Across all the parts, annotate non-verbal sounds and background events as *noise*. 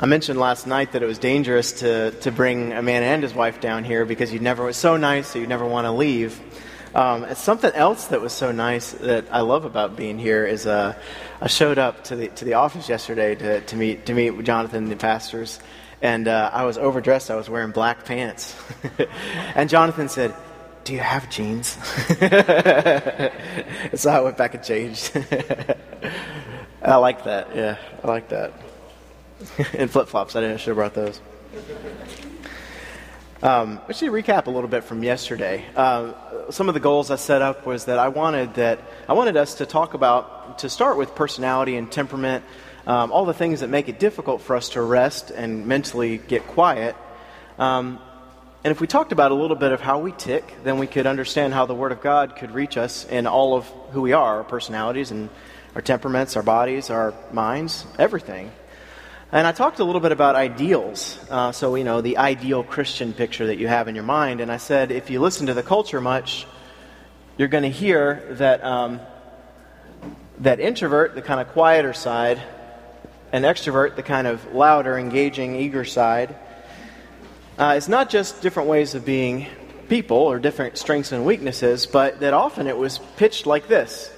I mentioned last night that it was dangerous to, to bring a man and his wife down here because you'd never was so nice that you never want to leave. Um, it's something else that was so nice that I love about being here is uh, I showed up to the to the office yesterday to, to meet to meet Jonathan and the pastors, and uh, I was overdressed. I was wearing black pants, *laughs* and Jonathan said, "Do you have jeans?" *laughs* so I went back and changed. *laughs* I like that. Yeah, I like that. *laughs* and flip flops. I didn't should have brought those. Um, let's recap a little bit from yesterday. Uh, some of the goals I set up was that I wanted that I wanted us to talk about to start with personality and temperament, um, all the things that make it difficult for us to rest and mentally get quiet. Um, and if we talked about a little bit of how we tick, then we could understand how the Word of God could reach us in all of who we are, our personalities and our temperaments, our bodies, our minds, everything. And I talked a little bit about ideals. Uh, so, you know, the ideal Christian picture that you have in your mind. And I said, if you listen to the culture much, you're going to hear that, um, that introvert, the kind of quieter side, and extrovert, the kind of louder, engaging, eager side, uh, it's not just different ways of being people or different strengths and weaknesses, but that often it was pitched like this.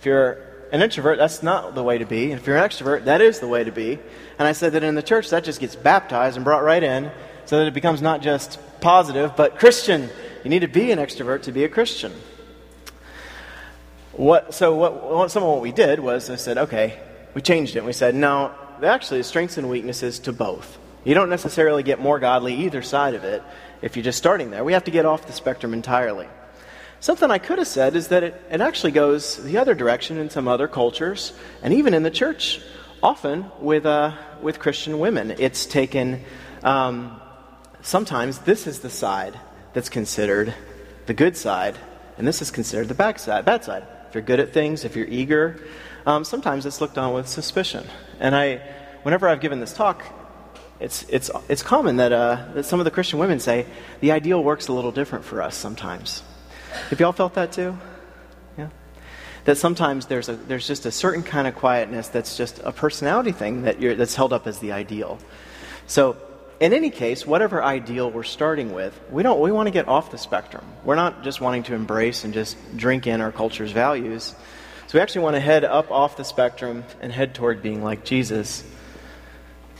If you're an introvert, that's not the way to be. If you're an extrovert, that is the way to be. And I said that in the church, that just gets baptized and brought right in so that it becomes not just positive, but Christian. You need to be an extrovert to be a Christian. What, so, what, some of what we did was I said, okay, we changed it. We said, no, actually, strengths and weaknesses to both. You don't necessarily get more godly either side of it if you're just starting there. We have to get off the spectrum entirely. Something I could have said is that it, it actually goes the other direction in some other cultures, and even in the church, often with, uh, with Christian women. It's taken, um, sometimes this is the side that's considered the good side, and this is considered the bad side. Bad side. If you're good at things, if you're eager, um, sometimes it's looked on with suspicion. And I, whenever I've given this talk, it's, it's, it's common that, uh, that some of the Christian women say the ideal works a little different for us sometimes. Have y'all felt that too? That sometimes there's, a, there's just a certain kind of quietness that's just a personality thing that that's held up as the ideal. So, in any case, whatever ideal we're starting with, we, don't, we want to get off the spectrum. We're not just wanting to embrace and just drink in our culture's values. So, we actually want to head up off the spectrum and head toward being like Jesus.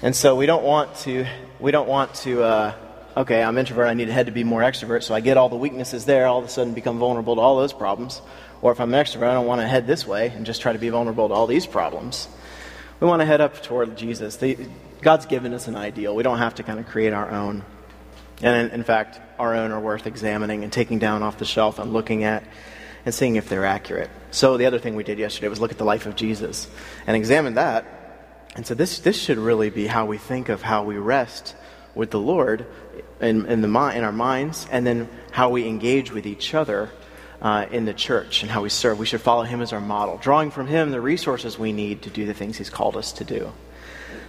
And so, we don't want to, we don't want to uh, okay, I'm introvert, I need to head to be more extrovert, so I get all the weaknesses there, all of a sudden become vulnerable to all those problems. Or if I'm an extrovert, I don't want to head this way and just try to be vulnerable to all these problems. We want to head up toward Jesus. The, God's given us an ideal. We don't have to kind of create our own. And in, in fact, our own are worth examining and taking down off the shelf and looking at and seeing if they're accurate. So the other thing we did yesterday was look at the life of Jesus and examine that. And so this, this should really be how we think of how we rest with the Lord in, in, the, in our minds, and then how we engage with each other uh, in the church and how we serve. We should follow Him as our model, drawing from Him the resources we need to do the things He's called us to do.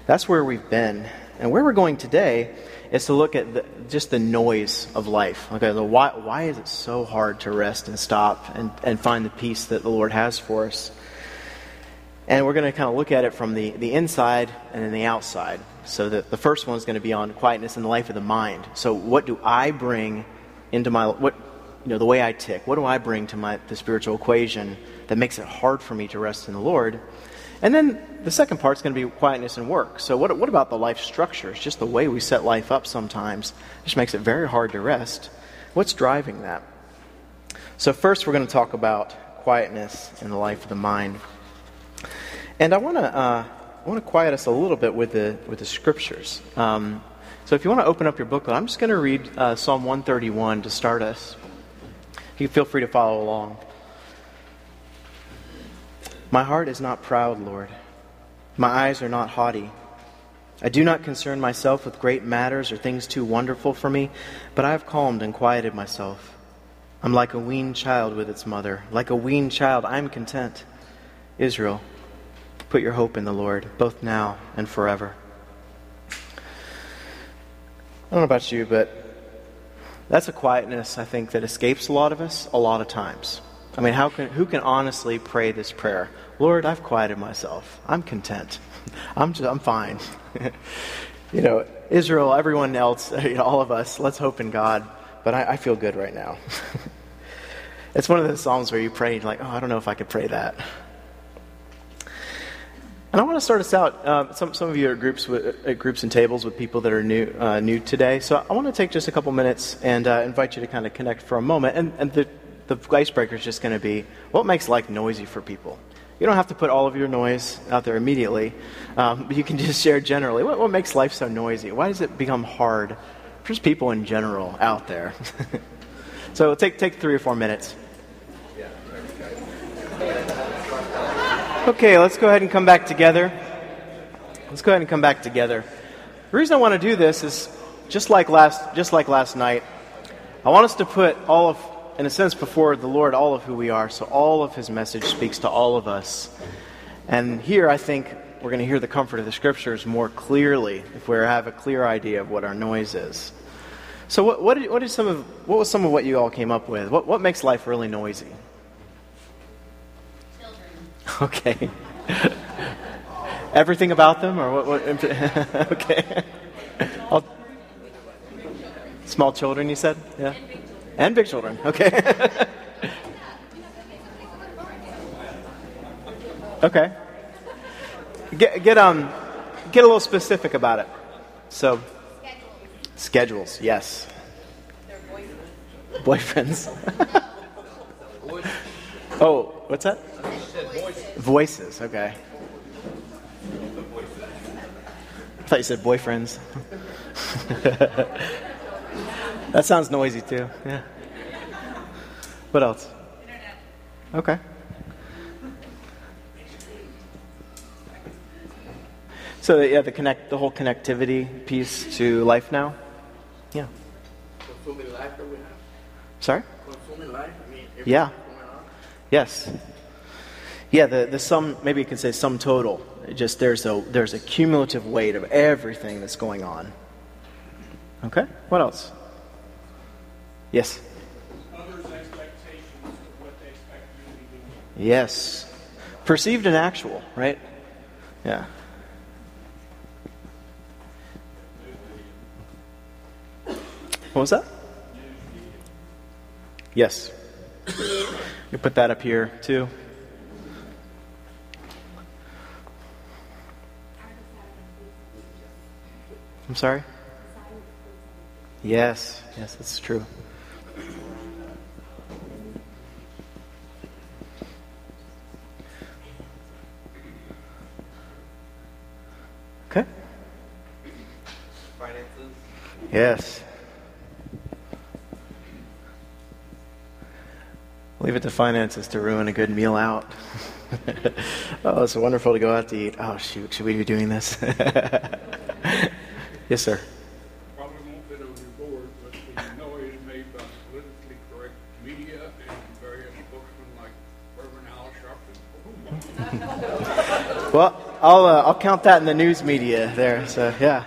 That's where we've been. And where we're going today is to look at the, just the noise of life. Okay, so why, why is it so hard to rest and stop and, and find the peace that the Lord has for us? And we're going to kind of look at it from the, the inside and then the outside. So the, the first one is going to be on quietness in the life of the mind. So what do I bring into my what you know the way I tick? What do I bring to my the spiritual equation that makes it hard for me to rest in the Lord? And then the second part is going to be quietness and work. So what what about the life structure? It's just the way we set life up sometimes, which makes it very hard to rest. What's driving that? So first we're going to talk about quietness in the life of the mind. And I want to uh, I want to quiet us a little bit with the with the scriptures. Um, so if you want to open up your booklet, I'm just going to read uh, Psalm 131 to start us. You feel free to follow along. My heart is not proud, Lord. My eyes are not haughty. I do not concern myself with great matters or things too wonderful for me, but I have calmed and quieted myself. I'm like a weaned child with its mother. Like a weaned child, I'm content. Israel, Put your hope in the Lord, both now and forever. I don't know about you, but that's a quietness, I think, that escapes a lot of us a lot of times. I mean, how can, who can honestly pray this prayer? Lord, I've quieted myself. I'm content. *laughs* I'm just, I'm fine. *laughs* you know, Israel, everyone else, *laughs* you know, all of us, let's hope in God. But I, I feel good right now. it's one of those psalms where you pray, like, oh, I don't know if I could pray that. And I want to start us out. Uh, some, some of you are groups with, uh, groups and tables with people that are new uh, new today. So I want to take just a couple minutes and uh, invite you to kind of connect for a moment. And, and the, the icebreaker is just going to be what makes life noisy for people. You don't have to put all of your noise out there immediately, um, but you can *laughs* just share generally. What, what makes life so noisy? Why does it become hard for just people in general out there? *laughs* so take take three or four minutes. Okay, let's go ahead and come back together. Let's go ahead and come back together. The reason I want to do this is just like last, just like last night. I want us to put all of, in a sense, before the Lord, all of who we are. So all of His message speaks to all of us. And here, I think we're going to hear the comfort of the Scriptures more clearly if we have a clear idea of what our noise is. So, what, what, did, some of, what was some of what you all came up with? What, what makes life really noisy? *laughs* Okay. Everything about them, or what? what *laughs* okay. I'll, small children, you said, yeah, and big children. Okay. *laughs* okay. Get get um get a little specific about it. So. Schedules. Schedules yes. Boyfriends. oh, what's that? Voices, okay. I thought you said boyfriends. *laughs* that sounds noisy too. Yeah. What else? Internet. Okay. So yeah, the connect, the whole connectivity piece to life now. Yeah. Consuming life that we have. Sorry. Consuming life. I mean, yeah. Yes. Yeah, the, the sum, maybe you could say sum total. just there's a, there's a cumulative weight of everything that's going on. Okay? What else? Yes? Yes. Perceived and actual, right? Yeah. What was that? Yes. You put that up here too. I'm sorry? Yes, yes, that's true. Okay. Finances. Yes. Leave it to finances to ruin a good meal out. *laughs* oh, it's wonderful to go out to eat. Oh, shoot, should we be doing this? *laughs* yes, sir. Probably won't fit on your board, but the noise made by politically correct media and various spokesmen like Reverend Al Sharpton. well, I'll, uh, I'll count that in the news media there. So, yeah.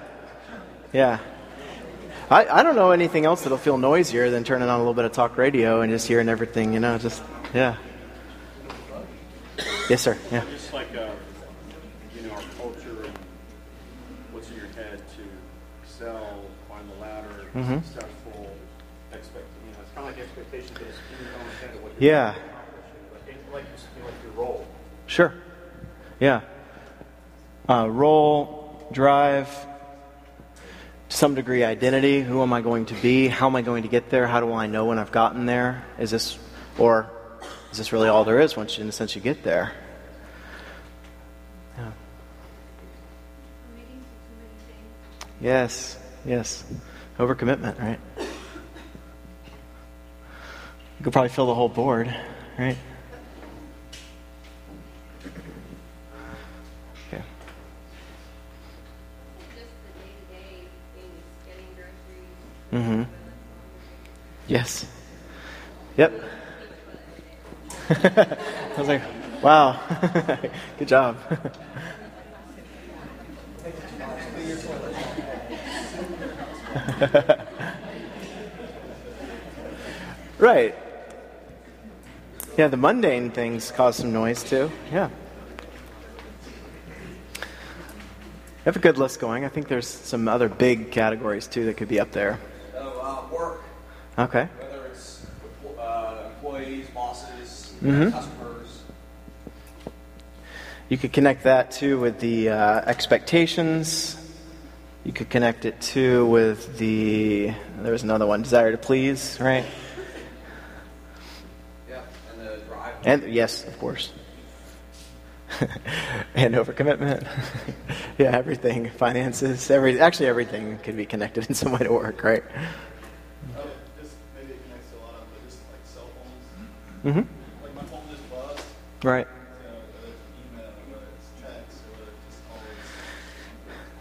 Yeah. I, I don't know anything else that'll feel noisier than turning on a little bit of talk radio and just hearing everything, you know, just, yeah. Yes, sir. Yeah. Just like, uh, you know, our culture and what's in your head to excel, climb the ladder, mm-hmm. successful, expect, you know, it's kind of like expectations that is in your own head of what you're yeah. But like, like your role. Sure. Yeah. Uh, role, drive, some degree identity. Who am I going to be? How am I going to get there? How do I know when I've gotten there? Is this, or is this really all there is once, you, in the sense, you get there? Yeah. Yes, yes. Overcommitment, right? You could probably fill the whole board, right? Mm-hmm. Yes. Yep. *laughs* I was like, wow, *laughs* good job. *laughs* right. Yeah, the mundane things cause some noise too. Yeah. I have a good list going. I think there's some other big categories too that could be up there. Work, Okay. whether it's uh, employees, bosses, Mhm. customers. You could connect that too with the uh, expectations. You could connect it too with the. There was another one, desire to please, right? Yep, and the drive. And yes, of course. *laughs* and overcommitment. *laughs* yeah, everything, finances, every actually everything could be connected in some way to work, right? Mm-hmm. Like my phone just buzzed. Right.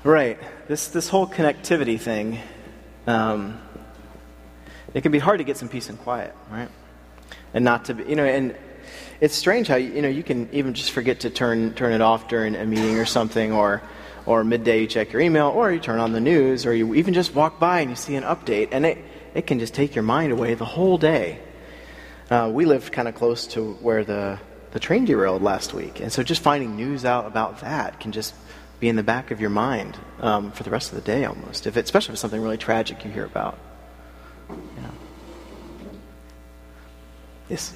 Right. This this whole connectivity thing, um, it can be hard to get some peace and quiet, right? And not to be, you know, and it's strange how you know you can even just forget to turn turn it off during a meeting or something, or or midday you check your email, or you turn on the news, or you even just walk by and you see an update, and it it can just take your mind away the whole day. Uh, we lived kind of close to where the the train derailed last week, and so just finding news out about that can just be in the back of your mind um, for the rest of the day, almost. If it, especially if it's something really tragic you hear about. Yeah. Yes.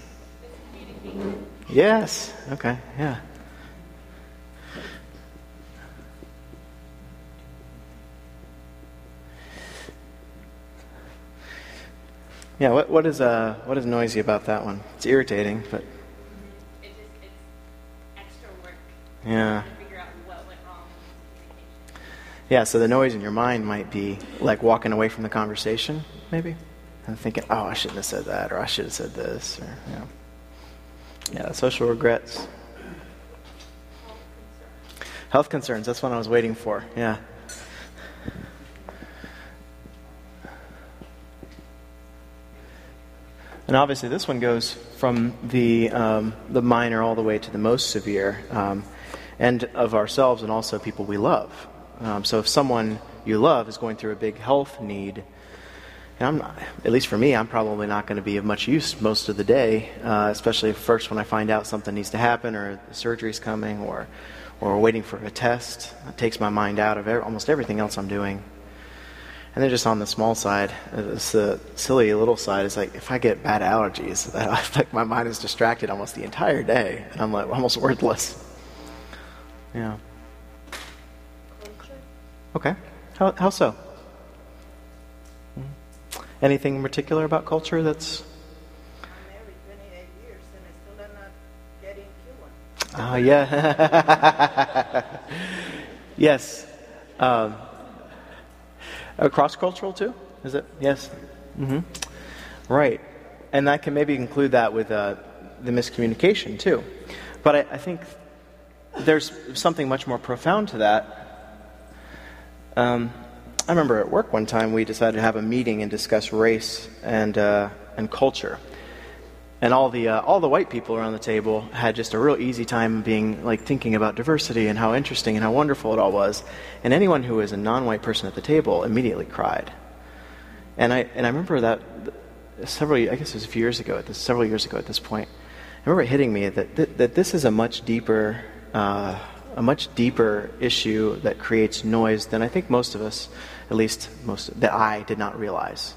Yes. Okay. Yeah. Yeah. What what is uh what is noisy about that one? It's irritating, but It just, it's extra work yeah. to figure out what went wrong with communication. Yeah, so the noise in your mind might be like walking away from the conversation, maybe, and thinking, "Oh, I shouldn't have said that," or "I should have said this," or yeah, yeah, social regrets, health concerns. That's what I was waiting for. Yeah. And obviously, this one goes from the, um, the minor all the way to the most severe, um, and of ourselves and also people we love. Um, so, if someone you love is going through a big health need, not, at least for me, I'm probably not going to be of much use most of the day, uh, especially first when I find out something needs to happen or surgery's coming or, or waiting for a test. It takes my mind out of almost everything else I'm doing. And then just on the small side, it's the silly little side. It's like if I get bad allergies, *laughs* like my mind is distracted almost the entire day, and I'm like almost worthless. Yeah. Okay. How how so? Hmm. Anything in particular about culture that's? I'm married 28 years and I still am not getting Cuban. Oh yeah. *laughs* yes. Um, cross cultural too? Is it? Yes. hmm Right. And that can maybe include that with uh, the miscommunication too. But I, I think there's something much more profound to that. Um, I remember at work one time we decided to have a meeting and discuss race and, uh, and culture and all the uh, all the white people around the table had just a real easy time being like thinking about diversity and how interesting and how wonderful it all was. And anyone who was a non-white person at the table immediately cried. And I and I remember that several I guess it was a few years ago at this several years ago at this point. I remember it hitting me that that, that this is a much deeper uh, a much deeper issue that creates noise than I think most of us, at least most that I did not realize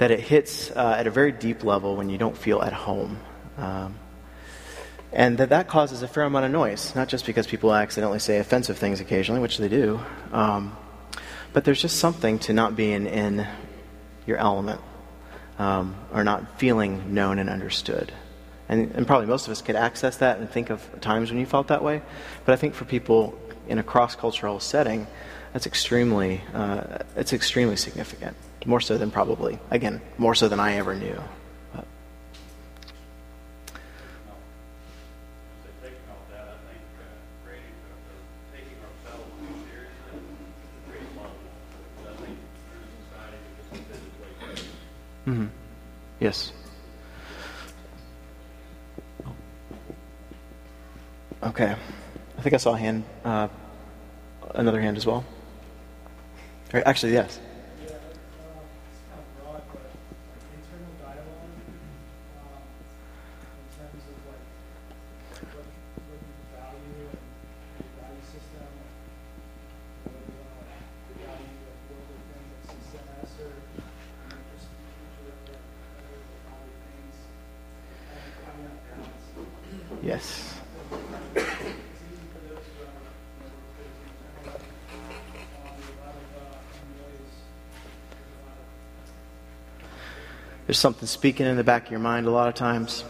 that it hits uh, at a very deep level when you don't feel at home. Um, and that that causes a fair amount of noise, not just because people accidentally say offensive things occasionally, which they do, um, but there's just something to not being in your element um, or not feeling known and understood. And, and probably most of us could access that and think of times when you felt that way. But I think for people in a cross cultural setting, that's extremely, uh, it's extremely significant. More so than probably, again, more so than I ever knew. But, mhm. Yes. Okay. I think I saw a hand, uh, another hand as well. Actually, yes. There's something speaking in the back of your mind a lot of times.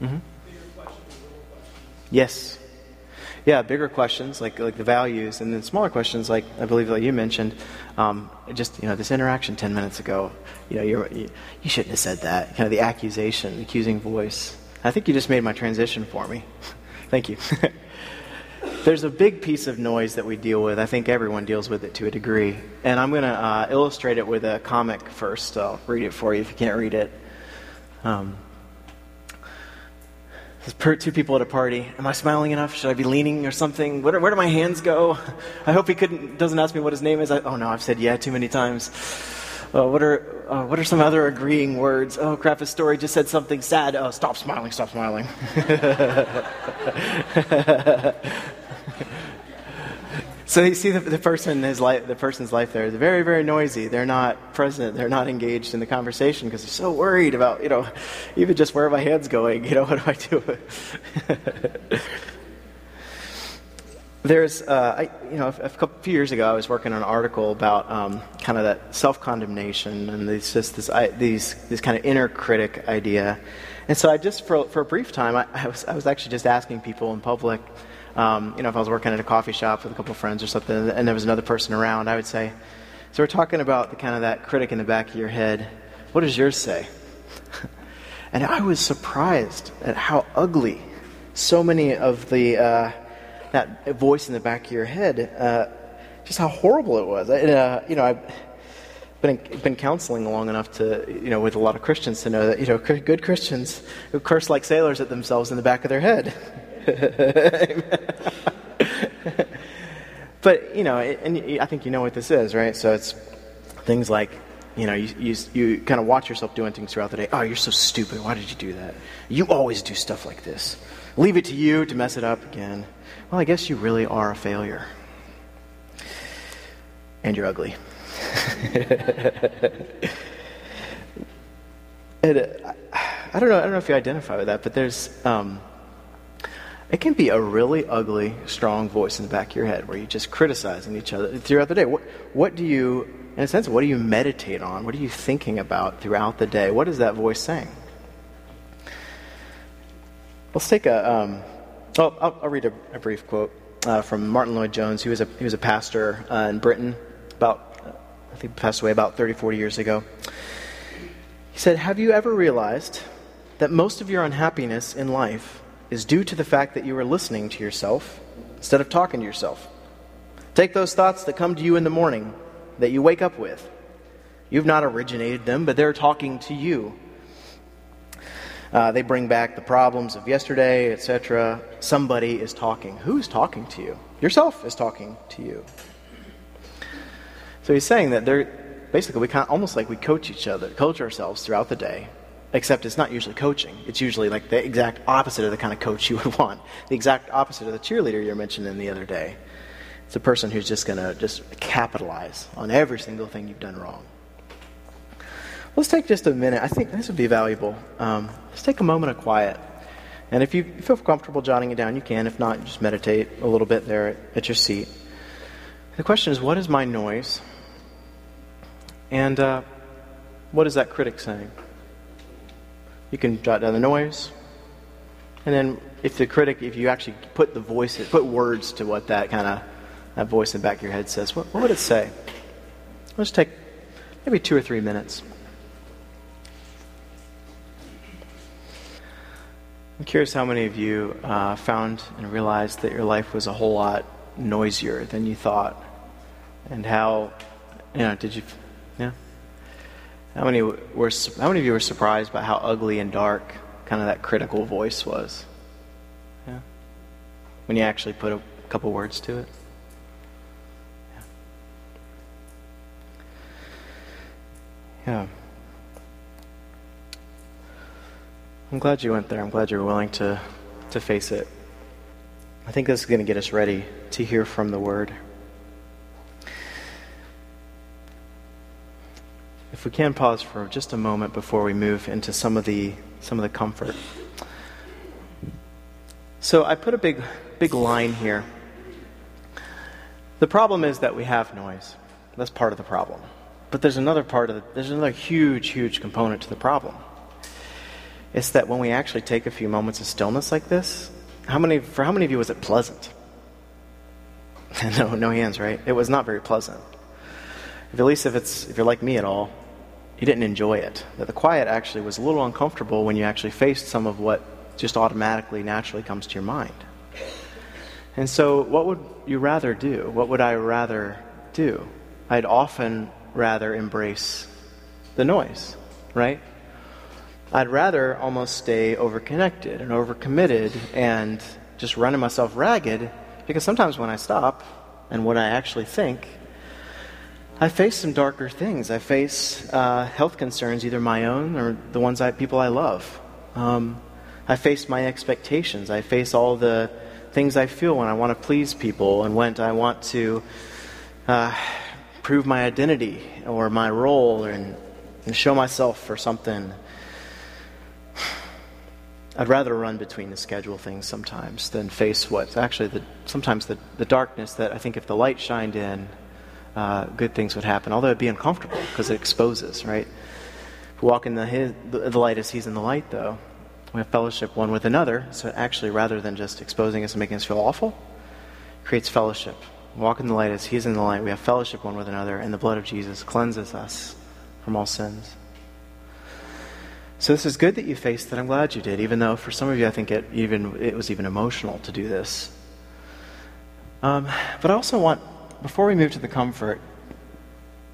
hmm Yes. Yeah, bigger questions like like the values, and then smaller questions like I believe like you mentioned, um, just you know this interaction ten minutes ago. You know you you shouldn't have said that. Kind of the accusation, accusing voice. I think you just made my transition for me. *laughs* Thank you. *laughs* There's a big piece of noise that we deal with. I think everyone deals with it to a degree. And I'm going to uh, illustrate it with a comic first. I'll read it for you if you can't read it. Um, two people at a party. Am I smiling enough? Should I be leaning or something? Where, where do my hands go? *laughs* I hope he doesn't ask me what his name is. I, oh no, I've said yeah too many times. Uh, what are uh, what are some other agreeing words? Oh crap! His story just said something sad. Oh, stop smiling! Stop smiling. *laughs* So you see the, the person, his life, the person's life there is very, very noisy. They're not present. They're not engaged in the conversation because they're so worried about, you know, *laughs* even just where my hands going? *laughs* You know, what do I do? *laughs* There's, uh, I, you know, a, a couple few years ago, I was working on an article about um, kind of that self-condemnation and these just this I, these this kind of inner critic idea. And so I just for for a brief time, I, I was I was actually just asking people in public. Um, you know, if I was working at a coffee shop with a couple of friends or something, and there was another person around, I would say, "So we're talking about the kind of that critic in the back of your head. What does yours say?" *laughs* and I was surprised at how ugly so many of the uh, that voice in the back of your head, uh, just how horrible it was. And, uh, you know, I've been been counseling long enough to, you know, with a lot of Christians to know that you know good Christians who curse like sailors at themselves in the back of their head. *laughs* *laughs* but you know, and I think you know what this is, right? So it's things like, you know, you, you, you kind of watch yourself doing things throughout the day. Oh, you're so stupid. Why did you do that? You always do stuff like this. Leave it to you to mess it up again. Well, I guess you really are a failure. And you're ugly. *laughs* and, uh, I don't know. I don't know if you identify with that, but there's um, it can be a really ugly, strong voice in the back of your head where you're just criticizing each other throughout the day. What, what do you, in a sense, what do you meditate on? What are you thinking about throughout the day? What is that voice saying? Let's take a. Um, oh, I'll, I'll, read a, a brief quote uh, from Martyn Lloyd-Jones. He was a he was a pastor uh, in Britain about uh, I think passed away about 30, 40 years ago. He said, "Have you ever realized that most of your unhappiness in life is due to the fact that you are listening to yourself instead of talking to yourself? Take those thoughts that come to you in the morning that you wake up with. You've not originated them, but they're talking to you." Uh, they bring back the problems of yesterday, etc. Somebody is talking. Who's talking to you? Yourself is talking to you. So he's saying that they're basically we kind of, almost like we coach each other, coach ourselves throughout the day. Except it's not usually coaching. It's usually like the exact opposite of the kind of coach you would *laughs* want. The exact opposite of the cheerleader you mentioned in the other day. It's a person who's just going to just capitalize on every single thing you've done wrong. Let's take just a minute. I think this would be valuable. Um, let's take a moment of quiet. And if you feel comfortable jotting it down, you can. If not, just meditate a little bit there at, at your seat. The question is what is my noise? And uh, what is that critic saying? You can jot down the noise. And then if the critic, if you actually put the voice, put words to what that kind of, that voice in the back of your head says, what, what would it say? Let's take maybe two or three minutes. I'm curious how many of you uh, found and realized that your life was a whole lot noisier than you thought, and how, you know, did you, yeah? How many were? How many of you were surprised by how ugly and dark kind of that critical voice was? Yeah. When you actually put a couple words to it. Yeah. yeah. I'm glad you went there. I'm glad you're willing to, to face it. I think this is going to get us ready to hear from the Word. If we can pause for just a moment before we move into some of the some of the comfort. So I put a big big line here. The problem is that we have noise. That's part of the problem. But there's another part of the, there's another huge huge component to the problem. It's that when we actually take a few moments of stillness like this, how many for how many of you was it pleasant? *laughs* no, no hands, right? It was not very pleasant. If, at least if it's if you're like me at all, you didn't enjoy it. That the quiet actually was a little uncomfortable when you actually faced some of what just automatically, naturally comes to your mind. And so, what would you rather do? What would I rather do? I'd often rather embrace the noise, right? I'd rather almost stay overconnected and overcommitted and just running myself ragged because sometimes when I stop and what I actually think, I face some darker things. I face uh, health concerns, either my own or the ones I, people I love. Um, I face my expectations. I face all the things I feel when I want to please people and when I want to uh, prove my identity or my role and, and show myself for something. I'd rather run between the schedule things sometimes than face what's actually the, sometimes the, the darkness that I think if the light shined in, uh, good things would happen. Although it'd be uncomfortable because it exposes, right? If we walk in the, his, the, light as He's in the light, though, we have fellowship one with another. So actually, rather than just exposing us and making us feel awful, creates fellowship. Walk in the light as He's in the light. We have fellowship one with another, and the blood of Jesus cleanses us from all sins. So this is good that you faced it. I'm glad you did, even though for some of you I think it even it was even emotional to do this. Um, but I also want, before we move to the comfort,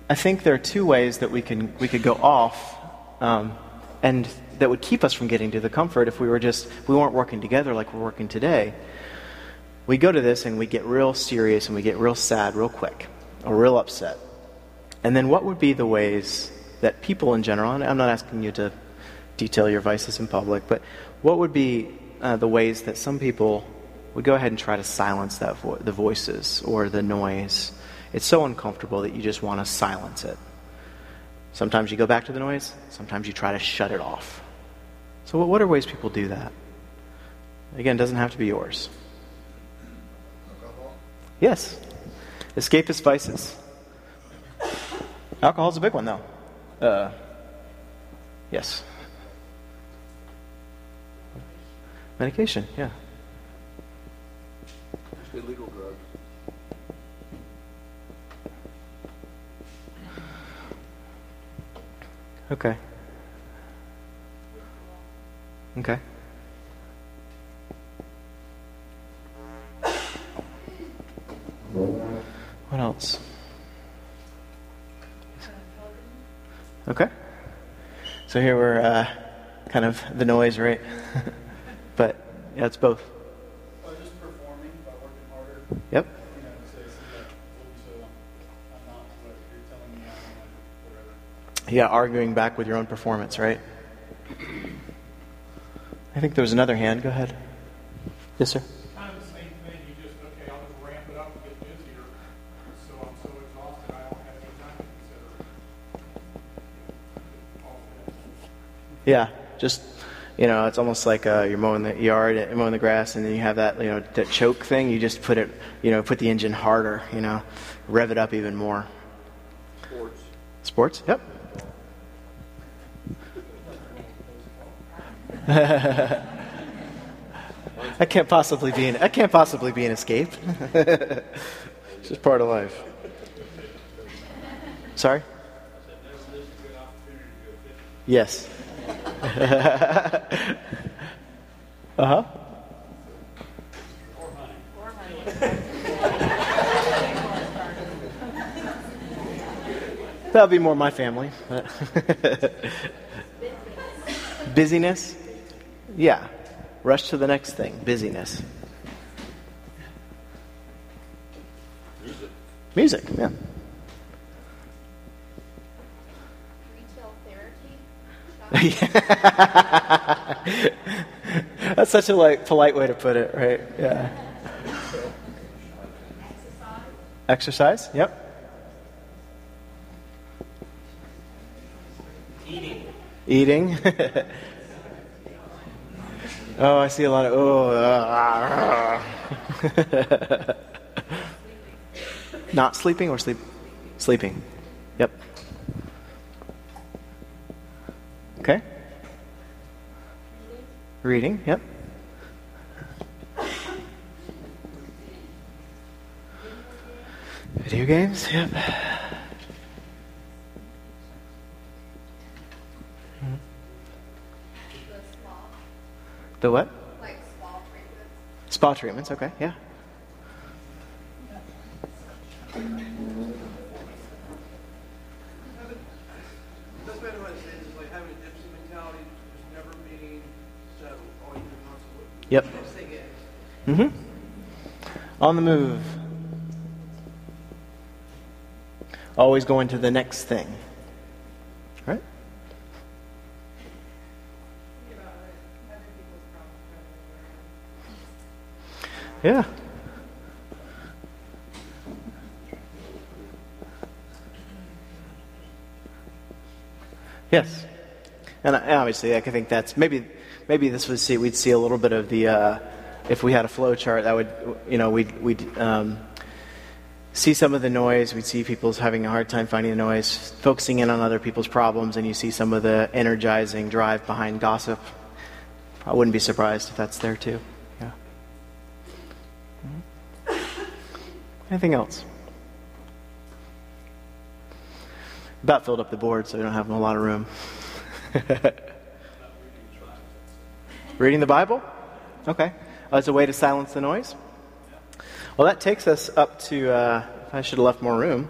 I think there are two ways that we can we could go off, um, and that would keep us from getting to the comfort if we were just we weren't working together like we're working today. We go to this and we get real serious and we get real sad real quick, or real upset. And then what would be the ways that people in general, and I'm not asking you to detail your vices in public, but what would be uh, the ways that some people would go ahead and try to silence that vo- the voices or the noise? It's so uncomfortable that you just want to silence it. Sometimes you go back to the noise, sometimes you try to shut it off. So, what, what are ways people do that? Again, it doesn't have to be yours. Yes. Escapist vices. Alcohol's a big one, though. Uh, yes. Medication, yeah. Illegal drugs. Okay. Okay. What else? Okay. So here we're uh, kind of the noise, right? *laughs* but yeah, it's both. Whatever. Yeah, arguing back with your own performance, right? I think there was another hand. Go ahead. Yes, sir. Kind of the same thing, you just, okay, I'll just ramp it up and get busier, so I'm so exhausted, I don't have any time to consider. all of that. Yeah, just you know, it's almost like uh, you're mowing the yard, and mowing the grass, and then you have that you know that choke thing. You just put it, you know, put the engine harder, you know, rev it up even more. Sports. Sports, yep. *laughs* I can't possibly be an that can't possibly be an escape. it's *laughs* just part of life. Sorry. Yes. Uh huh. That'll be more my family. Busyness? Yeah. Rush to the next thing. Busyness. Music. Music, yeah. *laughs* That's such a like polite way to put it, right? Yeah. Exercise? Yep. Eating. Eating. *laughs* oh, I see a lot of oh. uh, *laughs* Not sleeping or sleep? Sleeping. Yep. Okay. Reading. Yep. Video games. Yep. The what? like spa treatments. Spa treatments. Okay. Yeah. Yep. Mm-hmm. On the move. Always going to the next thing. Right? Yeah. Yes. And obviously, I think that's maybe maybe this would see we'd see a little bit of the uh, if we had a flow chart that would you know we'd we'd um, see some of the noise. We'd see people's having a hard time finding the noise, focusing in on other people's problems, and you see some of the energizing drive behind gossip. I wouldn't be surprised if that's there too. Yeah. Mhm. Anything else? About filled up the board, so we don't have a lot of room. *laughs* Reading the Bible? Okay. As a way to silence the noise? Well, that takes us up to, uh, I should have left more room.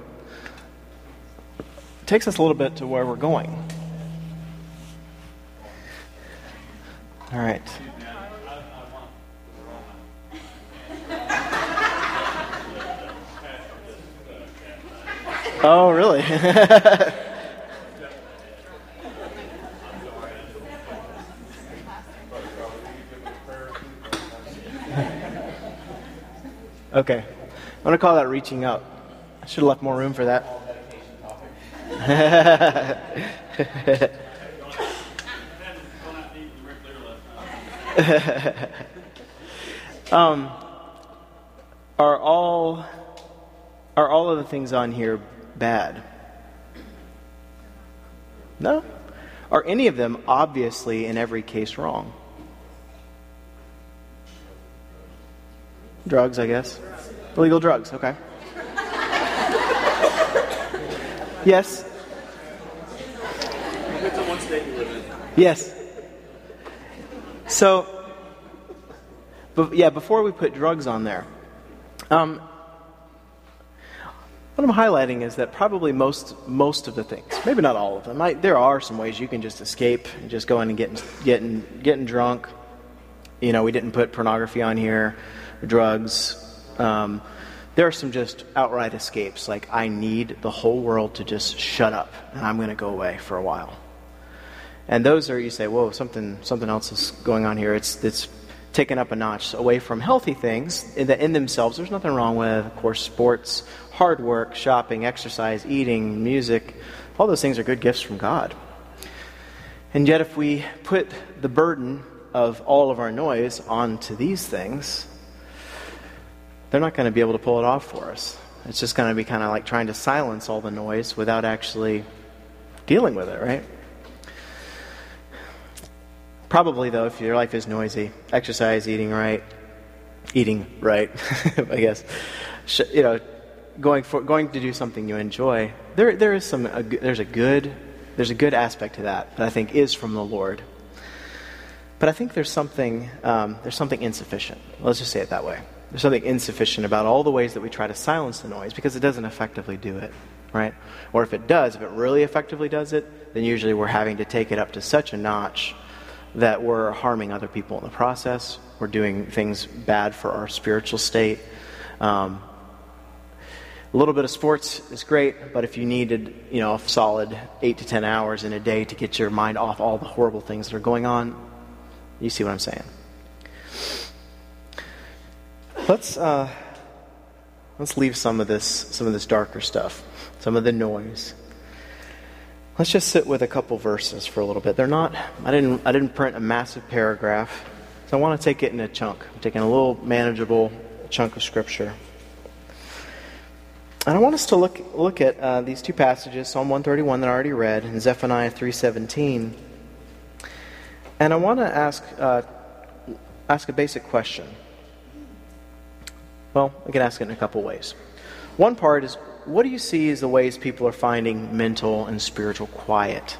takes us a little bit to where we're going. All right. *laughs* Oh, really? *laughs* okay. I'm going to call that reaching up. I should have left more room for that. *laughs* um, are all are all of the things on here bad? No. Are any of them obviously in every case wrong? Drugs, I guess. Illegal drugs, okay. yes. Yes. So, but yeah, before we put drugs on there, um, what I'm highlighting is that probably most most of the things, maybe not all of them. I, there are some ways you can just escape and just go in and getting getting getting drunk. You know, we didn't put pornography on here, drugs. Um, there are some just outright escapes, like I need the whole world to just shut up, and I'm going to go away for a while. And those are you say, whoa, something something else is going on here. It's it's taken up a notch away from healthy things in, the, in themselves. There's nothing wrong with, of course, sports, hard work, shopping, exercise, eating, music. All those things are good gifts from God. And yet, if we put the burden of all of our noise onto these things, they're not going to be able to pull it off for us. It's just going to be kind of like trying to silence all the noise without actually dealing with it, right? Probably, though, if your life is noisy, exercise, eating right, eating right, *laughs* I guess, you know, going for going to do something you enjoy. There, there is some. A, there's a good, there's a good aspect to that that I think is from the Lord. But I think there's something, um, there's something insufficient. Let's just say it that way. There's something insufficient about all the ways that we try to silence the noise because it doesn't effectively do it, right? Or if it does, if it really effectively does it, then usually we're having to take it up to such a notch that we're harming other people in the process. We're doing things bad for our spiritual state. Um, a little bit of sports is great, but if you needed, you know, a solid eight to ten hours in a day to get your mind off all the horrible things that are going on, you see what I'm saying. Let's uh, let's leave some of this some of this darker stuff, some of the noise. Let's just sit with a couple verses for a little bit. They're not, I didn't, I didn't print a massive paragraph, so I want to take it in a chunk. I'm taking a little manageable chunk of Scripture. And I want us to look, look at uh, these two passages, Psalm 131 that I already read, and Zephaniah 3.17. And I want to ask, uh, ask a basic question. Well, I can ask it in a couple ways. One part is what do you see as the ways people are finding mental and spiritual quiet?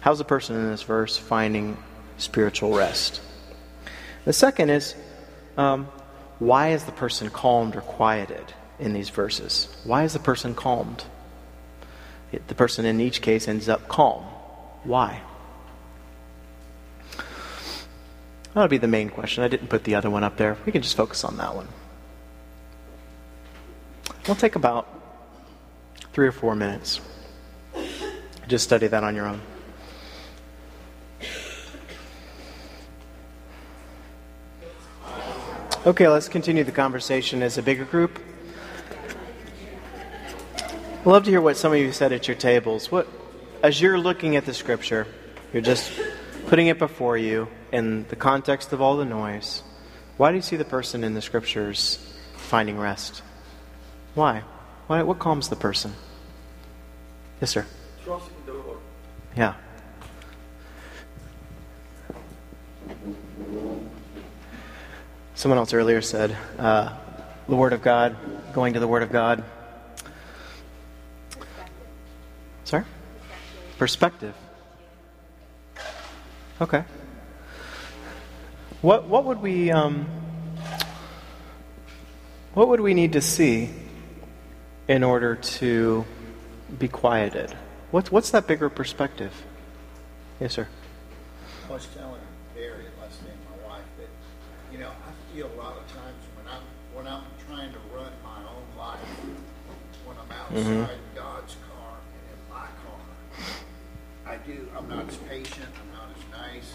How's the person in this verse finding spiritual rest? The second is um, why is the person calmed or quieted in these verses? Why is the person calmed? The person in each case ends up calm. Why? That would be the main question. I didn't put the other one up there. We can just focus on that one. We'll take about three or four minutes. Just study that on your own. Okay, let's continue the conversation as a bigger group. I'd love to hear what some of you said at your tables. What, as you're looking at the scripture, you're just putting it before you in the context of all the noise. Why do you see the person in the scriptures finding rest? Why? Why what calms the person? Yes, sir. Trust in the Lord. Yeah. Someone else earlier said, uh, the Word of God, going to the Word of God. Sorry? Perspective. Okay. What, what would we um, what would we need to see in order to be quieted? What's what's that bigger perspective? Yes, sir. I was telling Barry last night, my wife, that you know I feel a lot of times when I'm when I'm trying to run my own life, when I'm outside Mhm. God's car and in my car, I do. I'm not as patient. I'm not as nice.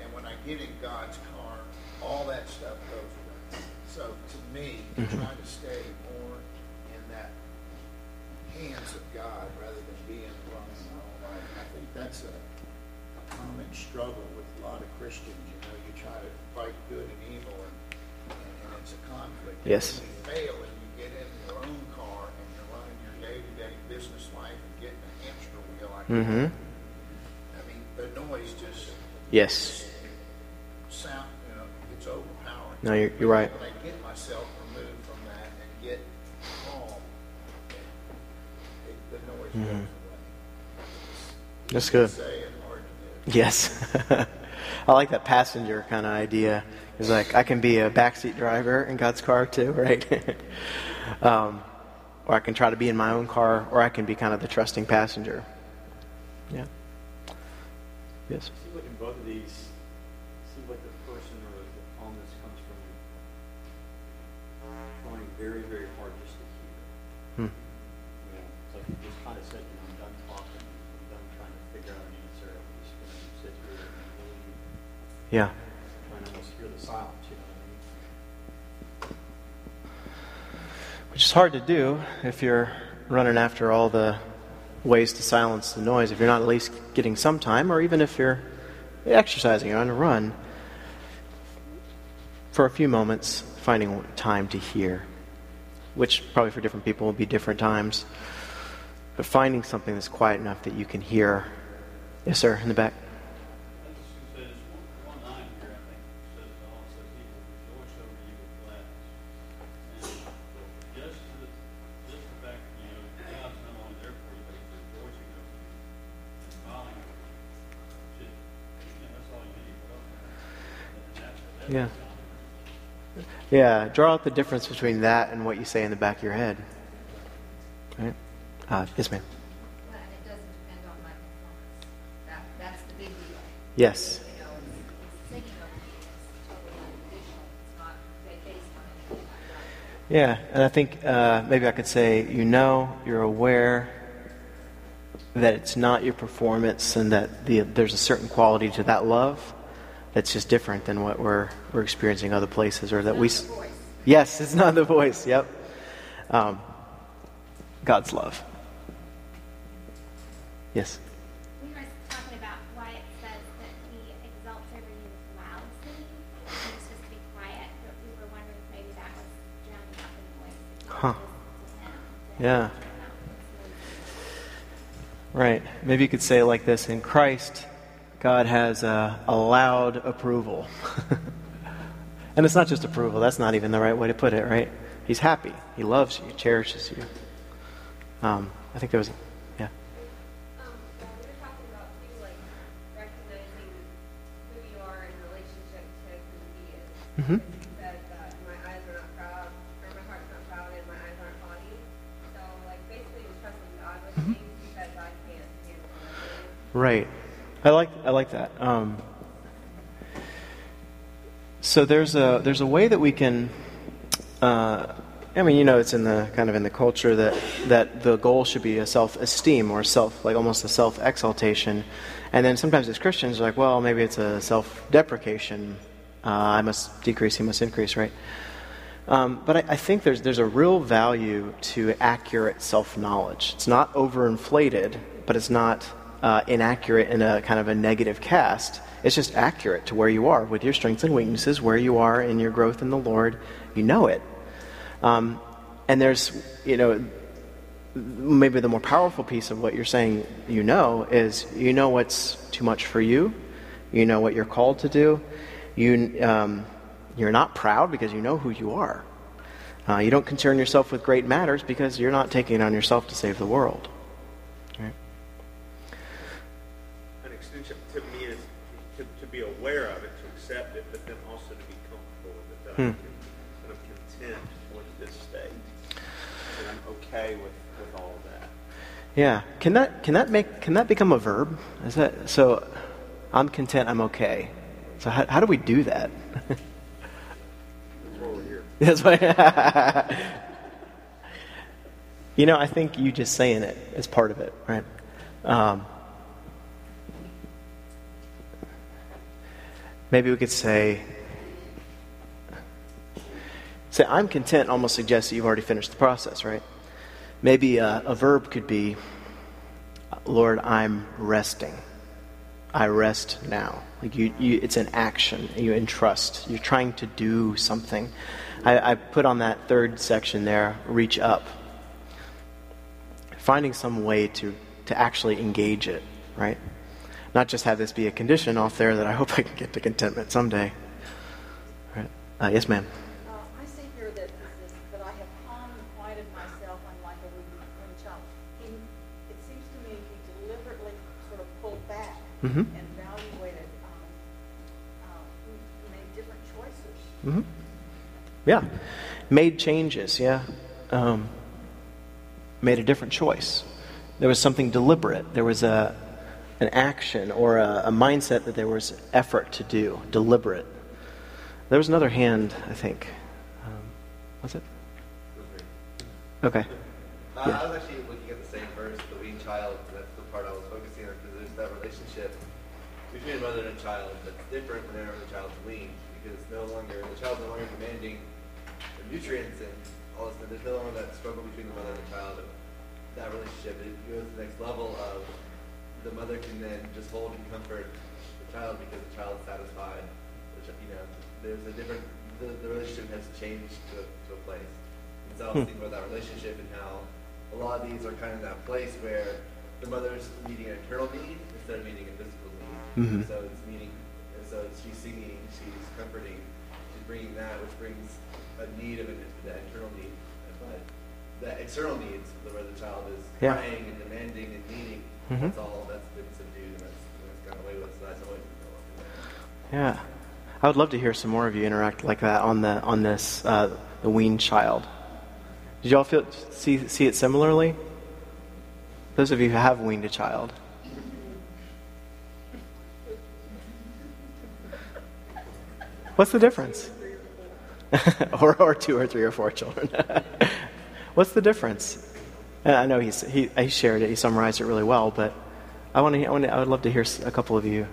And when I get in God's car, all that stuff goes away. So to me, Mhm. trying to stay more hands of God rather than being running my own life, I think that's a common struggle with a lot of Christians. You know, you try to fight good and evil, and, and, and it's a conflict. Yes. when you fail and you get in your own car and you're running your day-to-day business life and getting a hamster wheel, I, Mm-hmm. I mean, the noise just Yes. sound, you know, it's overpowering. No, you're- you're right. I get Mhm. That's good. Yes. *laughs* I like that passenger kind of idea. It's like I can be a backseat driver in God's car too, *laughs* right? um, or I can try to be in my own car, or I can be kind of the trusting passenger. Yeah. Yes. In both of these, Yeah. try and almost hear the silence, you know what I mean? Which is hard to do if you're running after all the ways to silence the noise. If you're not at least getting some time, or even if you're exercising, you're on a run, for a few moments, finding time to hear, which probably for different people will be different times. But finding something that's quiet enough that you can hear. Yes, sir, in the back. Yeah. Yeah, draw out the difference between that and what you say in the back of your head. Right? Uh, yes, ma'am. And it doesn't depend on my performance. That, that's the big deal. Yes. You know, it's, it's thinking of me is totally unconditional. It's not they based on anything I've. Yeah, and I think uh, maybe I could say, you know, you're aware that it's not your performance and that the, there's a certain quality to that love that's just different than what we're, we're experiencing other places or that we yes it's not the voice yep. Um, god's love. Yes? We were talking about why it says that he exalts over you to be quiet but we were wondering maybe that was huh. Yeah. right. Maybe you could say it like this. In christ God has uh, allowed approval. *laughs* and it's not just approval, that's not even the right way to put it, right? He's happy. He loves you, cherishes you. Um, I think there was, yeah. Um, we were talking about too, like recognizing who you are in relationship to mm-hmm. Said that my eyes are not proud, or my heart's not proud, and my eyes aren't haughty. So, like, basically, trusting God with things because I can't handle. Right. I like I like that. Um, so there's a there's a way that we can. Uh, I mean, you know, it's in the kind of in the culture that that the goal should be a self esteem or self like almost a self exaltation, and then sometimes as Christians, like, well, maybe it's a self deprecation. Uh, I must decrease, he must increase, right? Um, but I, I think there's there's a real value to accurate self knowledge. It's not overinflated, but it's not uh, inaccurate in a kind of a negative cast. It's just accurate to where you are with your strengths and weaknesses, where you are in your growth in the Lord. You know it. Um, and there's, you know, maybe the more powerful piece of what you're saying you know is you know what's too much for you, you know what you're called to do, you, um, you're not proud because you know who you are. Uh, you don't concern yourself with great matters because you're not taking it on yourself to save the world. Right? An extension to me is to, to be aware of it, to accept it, but then also to be comfortable with it. That I'm, Hmm. that I'm content with this state, and I'm okay with, with all of that. Yeah. Can that can that make can that become a verb? Is that so? I'm content. I'm okay. So how, how do we do that? *laughs* That's why we're here. That's why. you know, I think you just saying it is part of it, right? Um, maybe we could say, say, I'm content almost suggests that you've already finished the process, right? Maybe a, a verb could be, Lord, I'm resting. I rest now. Like you, you, it's an action. You entrust. You're trying to do something. I, I put on that third section there, reach up. Finding some way to, to actually engage it, right? Not just have this be a condition off there that I hope I can get to contentment someday. Right? Uh, yes, ma'am. Mhm. and evaluated, um, uh, he made different choices. hmm Yeah. Made changes, yeah. Um, made a different choice. There was something deliberate. There was a, an action or a, a mindset that there was effort to do, deliberate. There was another hand, I think. Um, was it? Okay. Uh, I was actually looking at the same verse, the weaned child. Between a mother and a child that's different whenever the child's weaned because no longer the child's no longer demanding the nutrients and all this. There's no longer that struggle between the mother and the child. And that relationship it goes to the next level of the mother can then just hold and comfort the child because the child is satisfied. Which you know, there's a different. The, the relationship has changed to, to a place. And so I was thinking about that relationship and how a lot of these are kind of that place where the mother's meeting an internal need instead of meeting a physical Mhm. So it's meeting, and so she's singing, she's comforting, she's bringing that, which brings a need of an, that internal need. But the external needs, the- where the child is Yeah. crying and demanding and needing, Mhm. that's all that's been subdued and that's, that's gone away with. So that's always been. Yeah. I would love to hear some more of you interact like that on the on this uh, the weaned child. Did y'all feel see see it similarly? Those of you who have weaned a child. What's the difference? *laughs* or, or two or three or four children. *laughs* What's the difference? And I know he's, he, he shared it, he summarized it really well, but I, want to, I, want to, I would love to hear a couple of you.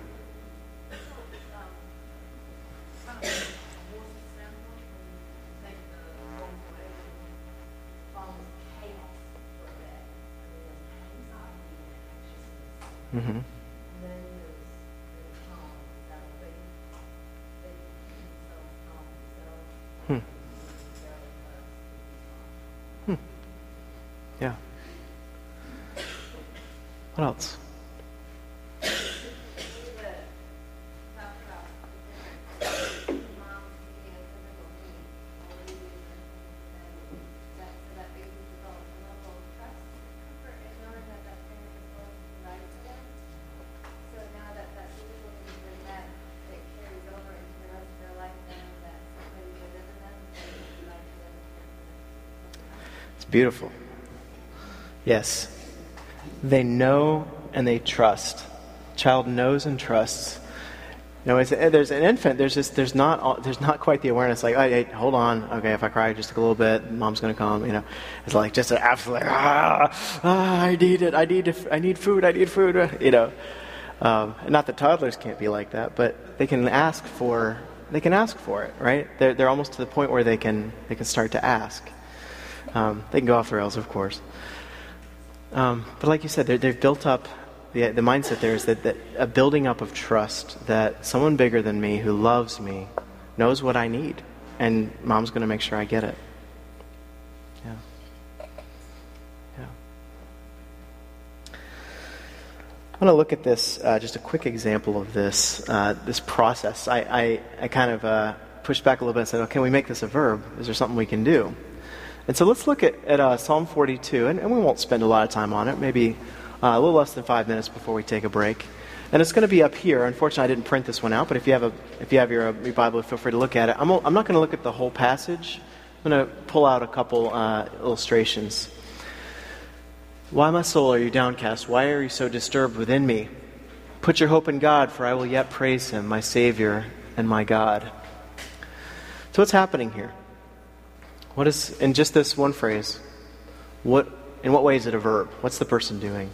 Beautiful. Yes. They know and they trust. Child knows and trusts. You know, it's, there's an infant. There's just there's not there's not quite the awareness. Like, hey, hey, hold on. Okay, if I cry just a little bit, mom's gonna come. You know, it's like just an absolute ah, ah, I need it. I need. I need food. I need food. *laughs* You know, um, not that toddlers can't be like that, but they can ask for they can ask for it. Right? They're they're almost to the point where they can they can start to ask. Um, they can go off the rails, of course. Um, but like you said, they've built up, the, the mindset there is that, that a building up of trust that someone bigger than me who loves me knows what I need, and mom's going to make sure I get it. Yeah. Yeah. I want to look at this, uh, just a quick example of this, uh, this process. I, I, I kind of uh, pushed back a little bit and said, oh, can we make this a verb? Is there something we can do? And so let's look at, at uh, Psalm 42, and, and, we won't spend a lot of time on it, maybe uh, a little less than five minutes before we take a break. And it's going to be up here. Unfortunately, I didn't print this one out, but if you have, a, if you have your, your Bible, feel free to look at it. I'm, I'm not going to look at the whole passage. I'm going to pull out a couple uh, illustrations. Why, my soul, are you downcast? Why are you so disturbed within me? Put your hope in God, for I will yet praise him, my Savior and my God. So, what's happening here? What is, in just this one phrase, what, in what way is it a verb? What's the person doing?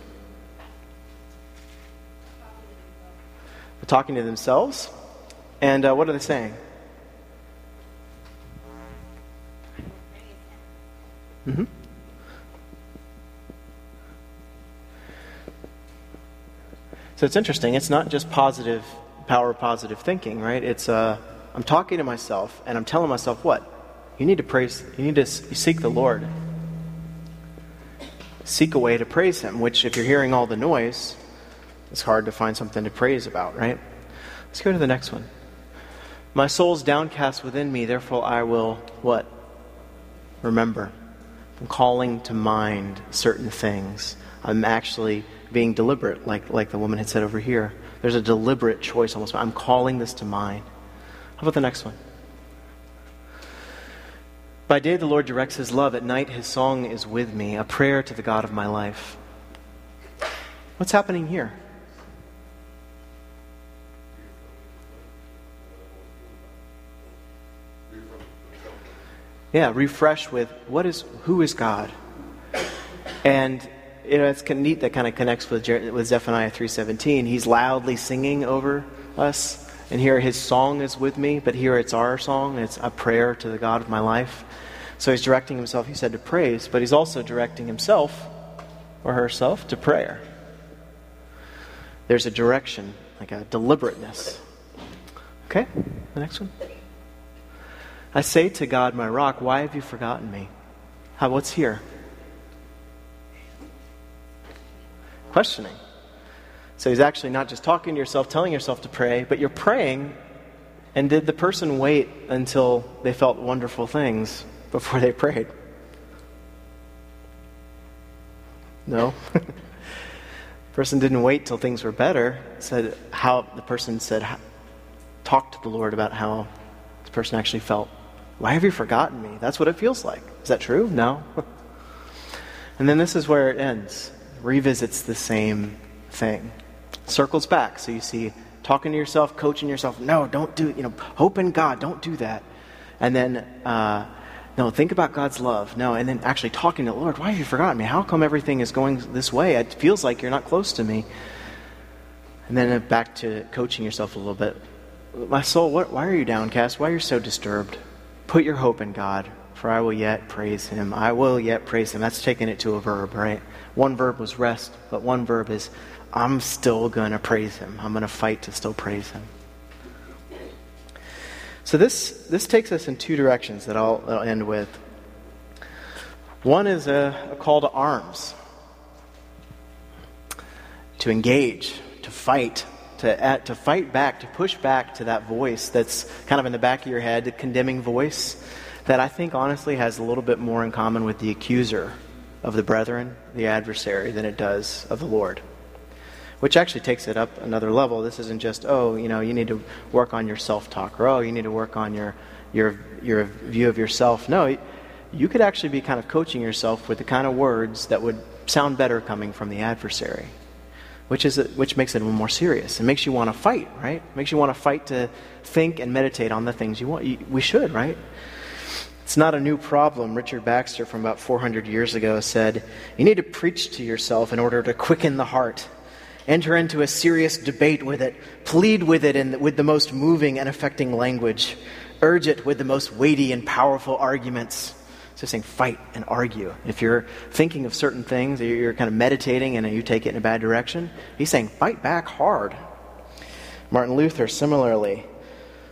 They're talking to themselves. And uh, what are they saying? Mm-hmm. So it's interesting. It's not just positive, power positive thinking, right? It's, uh, I'm talking to myself and I'm telling myself what? You need to praise, you need to seek the Lord. Seek a way to praise Him, which, if you're hearing all the noise, it's hard to find something to praise about, right? Let's go to the next one. My soul's downcast within me, therefore I will what? Remember. I'm calling to mind certain things. I'm actually being deliberate, like, like the woman had said over here. There's a deliberate choice almost. I'm calling this to mind. How about the next one? By day, the Lord directs his love. At night, his song is with me, a prayer to the God of my life. What's happening here? Yeah, refresh with what is who is God, and you know it's neat that kind of connects with with Zephaniah three seventeen. He's loudly singing over us, and here his song is with me, but here it's our song. It's a prayer to the God of my life. So he's directing himself, he said, to praise, but he's also directing himself or herself to prayer. There's a direction, like a deliberateness. Okay, the next one. I say to God, my rock, why have you forgotten me? How, what's here? Questioning. So he's actually not just talking to yourself, telling yourself to pray, but you're praying. And did the person wait until they felt wonderful things before they prayed? No. *laughs* person didn't wait till things were better. Said how the person said talked to the Lord about how the person actually felt. Why have you forgotten me? That's what it feels like. Is that true? No. *laughs* and then this is where it ends. Revisits the same thing. Circles back. So you see talking to yourself, coaching yourself. No, don't do, you know, hope in God. Don't do that. And then, uh, no, think about God's love. No, and then actually talking to the Lord. Why have you forgotten me? How come everything is going this way? It feels like you're not close to me. And then uh, back to coaching yourself a little bit. My soul, what, why are you downcast? Why are you so disturbed? Put your hope in God, for I will yet praise him. I will yet praise him. That's taking it to a verb, right? One verb was rest, but one verb is I'm still going to praise him. I'm going to fight to still praise him. So this, this takes us in two directions that I'll, I'll end with. One is a, a call to arms, to engage, to fight, to, uh, to fight back, to push back to that voice that's kind of in the back of your head, the condemning voice that I think honestly has a little bit more in common with the accuser of the brethren, the adversary, than it does of the Lord. Which actually takes it up another level. This isn't just, oh, you know, you need to work on your self talk, or oh, you need to work on your, your, your view of yourself. No, you could actually be kind of coaching yourself with the kind of words that would sound better coming from the adversary which is which makes it more serious. It makes you want to fight, right? It makes you want to fight to think and meditate on the things you want. We should, right? It's not a new problem. Richard Baxter from about 400 years ago said, "You need to preach to yourself in order to quicken the heart. Enter into a serious debate with it. Plead with it in, with the most moving and affecting language. Urge it with the most weighty and powerful arguments." So saying fight and argue. If you're thinking of certain things, you're kind of meditating and you take it in a bad direction, he's saying fight back hard. Martin Luther, similarly,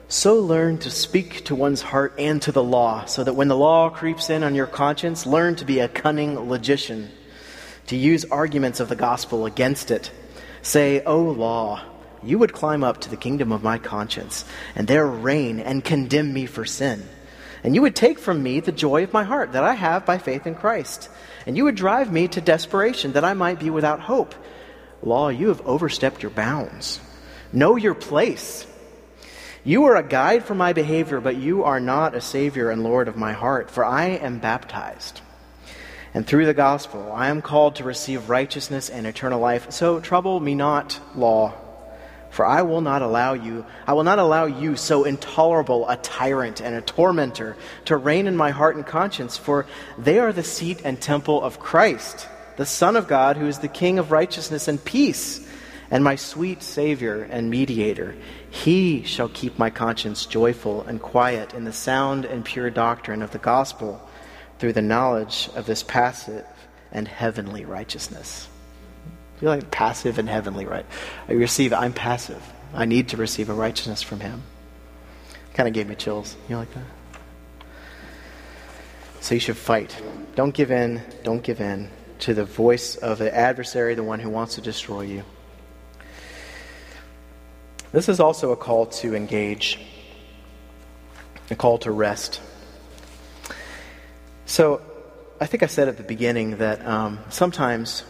so learn to speak to one's heart and to the law, so that when the law creeps in on your conscience, learn to be a cunning logician, to use arguments of the gospel against it. Say, O law, you would climb up to the kingdom of my conscience, and there reign and condemn me for sin. And you would take from me the joy of my heart that I have by faith in Christ. And you would drive me to desperation that I might be without hope. Law, you have overstepped your bounds. Know your place. You are a guide for my behavior, but you are not a Savior and Lord of my heart, for I am baptized. And through the gospel, I am called to receive righteousness and eternal life. So trouble me not, law for I will not allow you, I will not allow you, so intolerable a tyrant and a tormentor, to reign in my heart and conscience, for they are the seat and temple of Christ, the Son of God, who is the King of righteousness and peace, and my sweet Savior and mediator. He shall keep my conscience joyful and quiet in the sound and pure doctrine of the gospel through the knowledge of this passive and heavenly righteousness. Feel like passive and heavenly, right? I receive, I'm passive. I need to receive a righteousness from Him. Kind of gave me chills. You like that? So you should fight. Don't give in. Don't give in to the voice of the adversary, the one who wants to destroy you. This is also a call to engage, a call to rest. So I think I said at the beginning that um, sometimes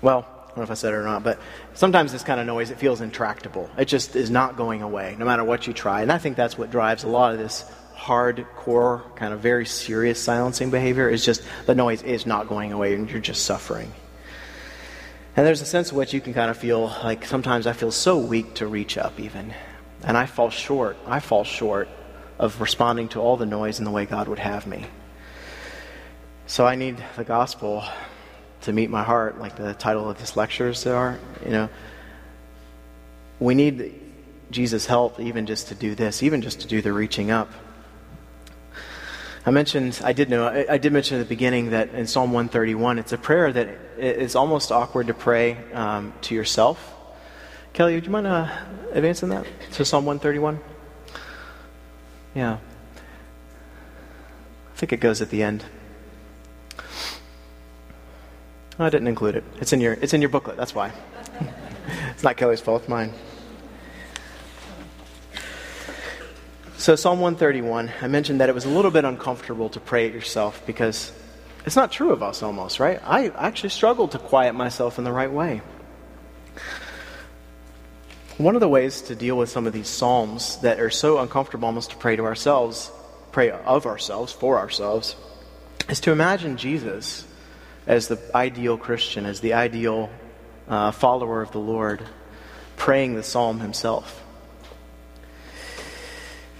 well, I don't know if I said it or not, but sometimes this kind of noise, it feels intractable. It just is not going away, no matter what you try. And I think that's what drives a lot of this hardcore, kind of very serious silencing behavior, is just the noise is not going away and you're just suffering. And there's a sense in which you can kind of feel like sometimes I feel so weak to reach up, even. And I fall short. I fall short of responding to all the noise in the way God would have me. So I need the gospel to meet my heart, like the title of this lecture lectures are, you know, we need Jesus' help even just to do this, even just to do the reaching up. I mentioned, I did know, I, I did mention at the beginning that in Psalm 131, it's a prayer that is almost awkward to pray um, to yourself. Kelly, would you mind uh, advancing that to Psalm 131? Yeah. I think it goes at the end. I didn't include it. It's in your, it's in your booklet, that's why. *laughs* it's not Kelly's fault, it's mine. So, Psalm 131, I mentioned that it was a little bit uncomfortable to pray it yourself because it's not true of us almost, right? I actually struggled to quiet myself in the right way. One of the ways to deal with some of these Psalms that are so uncomfortable almost to pray to ourselves, pray of ourselves, for ourselves, is to imagine Jesus as the ideal Christian, as the ideal uh, follower of the Lord, praying the psalm himself.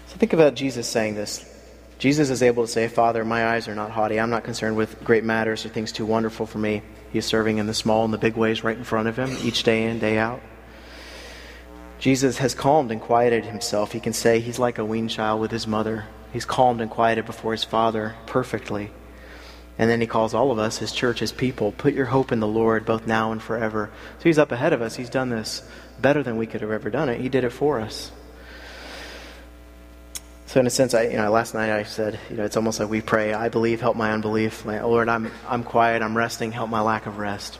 So think about Jesus saying this. Jesus is able to say, Father, my eyes are not haughty. I'm not concerned with great matters or things too wonderful for me. He's serving in the small and the big ways right in front of him, each day in, day out. Jesus has calmed and quieted himself. He can say he's like a weaned child with his mother. He's calmed and quieted before his Father perfectly. And then he calls all of us, his church, his people, put your hope in the Lord both now and forever. So he's up ahead of us. He's done this better than we could have ever done it. He did it for us. So in a sense, I, you know, last night I said, you know, it's almost like we pray, I believe, help my unbelief. Like, Lord, I'm, I'm quiet, I'm resting, help my lack of rest.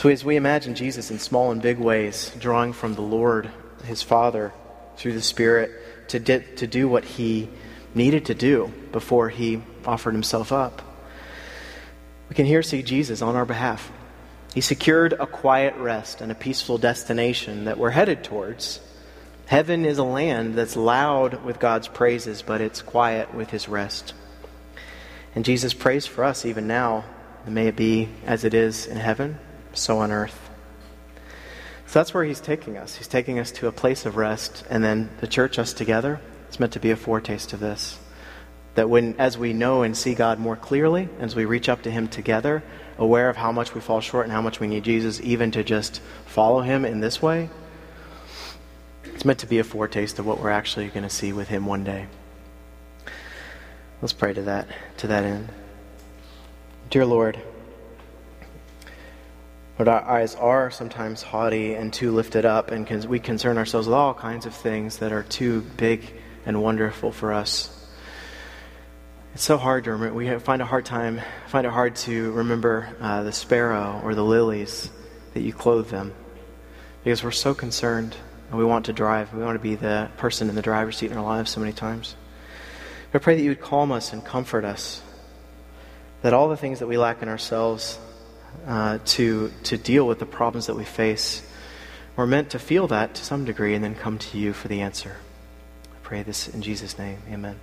So as we imagine Jesus in small and big ways, drawing from the Lord, his Father, through the Spirit, to, di- to do what he needed to do before he offered himself up, we can here see Jesus on our behalf. He secured a quiet rest and a peaceful destination that we're headed towards. Heaven is a land that's loud with God's praises, but it's quiet with his rest. And Jesus prays for us even now. May it be as it is in heaven, so on earth. So that's where he's taking us. He's taking us to a place of rest, and then the church, us together, it's meant to be a foretaste of this. That when, as we know and see God more clearly, as we reach up to him together, aware of how much we fall short and how much we need Jesus, even to just follow him in this way, it's meant to be a foretaste of what we're actually going to see with him one day. Let's pray to that to that end. Dear Lord, Lord, our eyes are sometimes haughty and too lifted up, and we concern ourselves with all kinds of things that are too big and wonderful for us. It's so hard to remember. We find a hard time, find it hard to remember uh, the sparrow or the lilies that you clothe them, because we're so concerned and we want to drive. We want to be the person in the driver's seat in our lives so many times. I pray that you would calm us and comfort us. That all the things that we lack in ourselves uh, to, to deal with the problems that we face, we're meant to feel that to some degree and then come to you for the answer. I pray this in Jesus' name. Amen.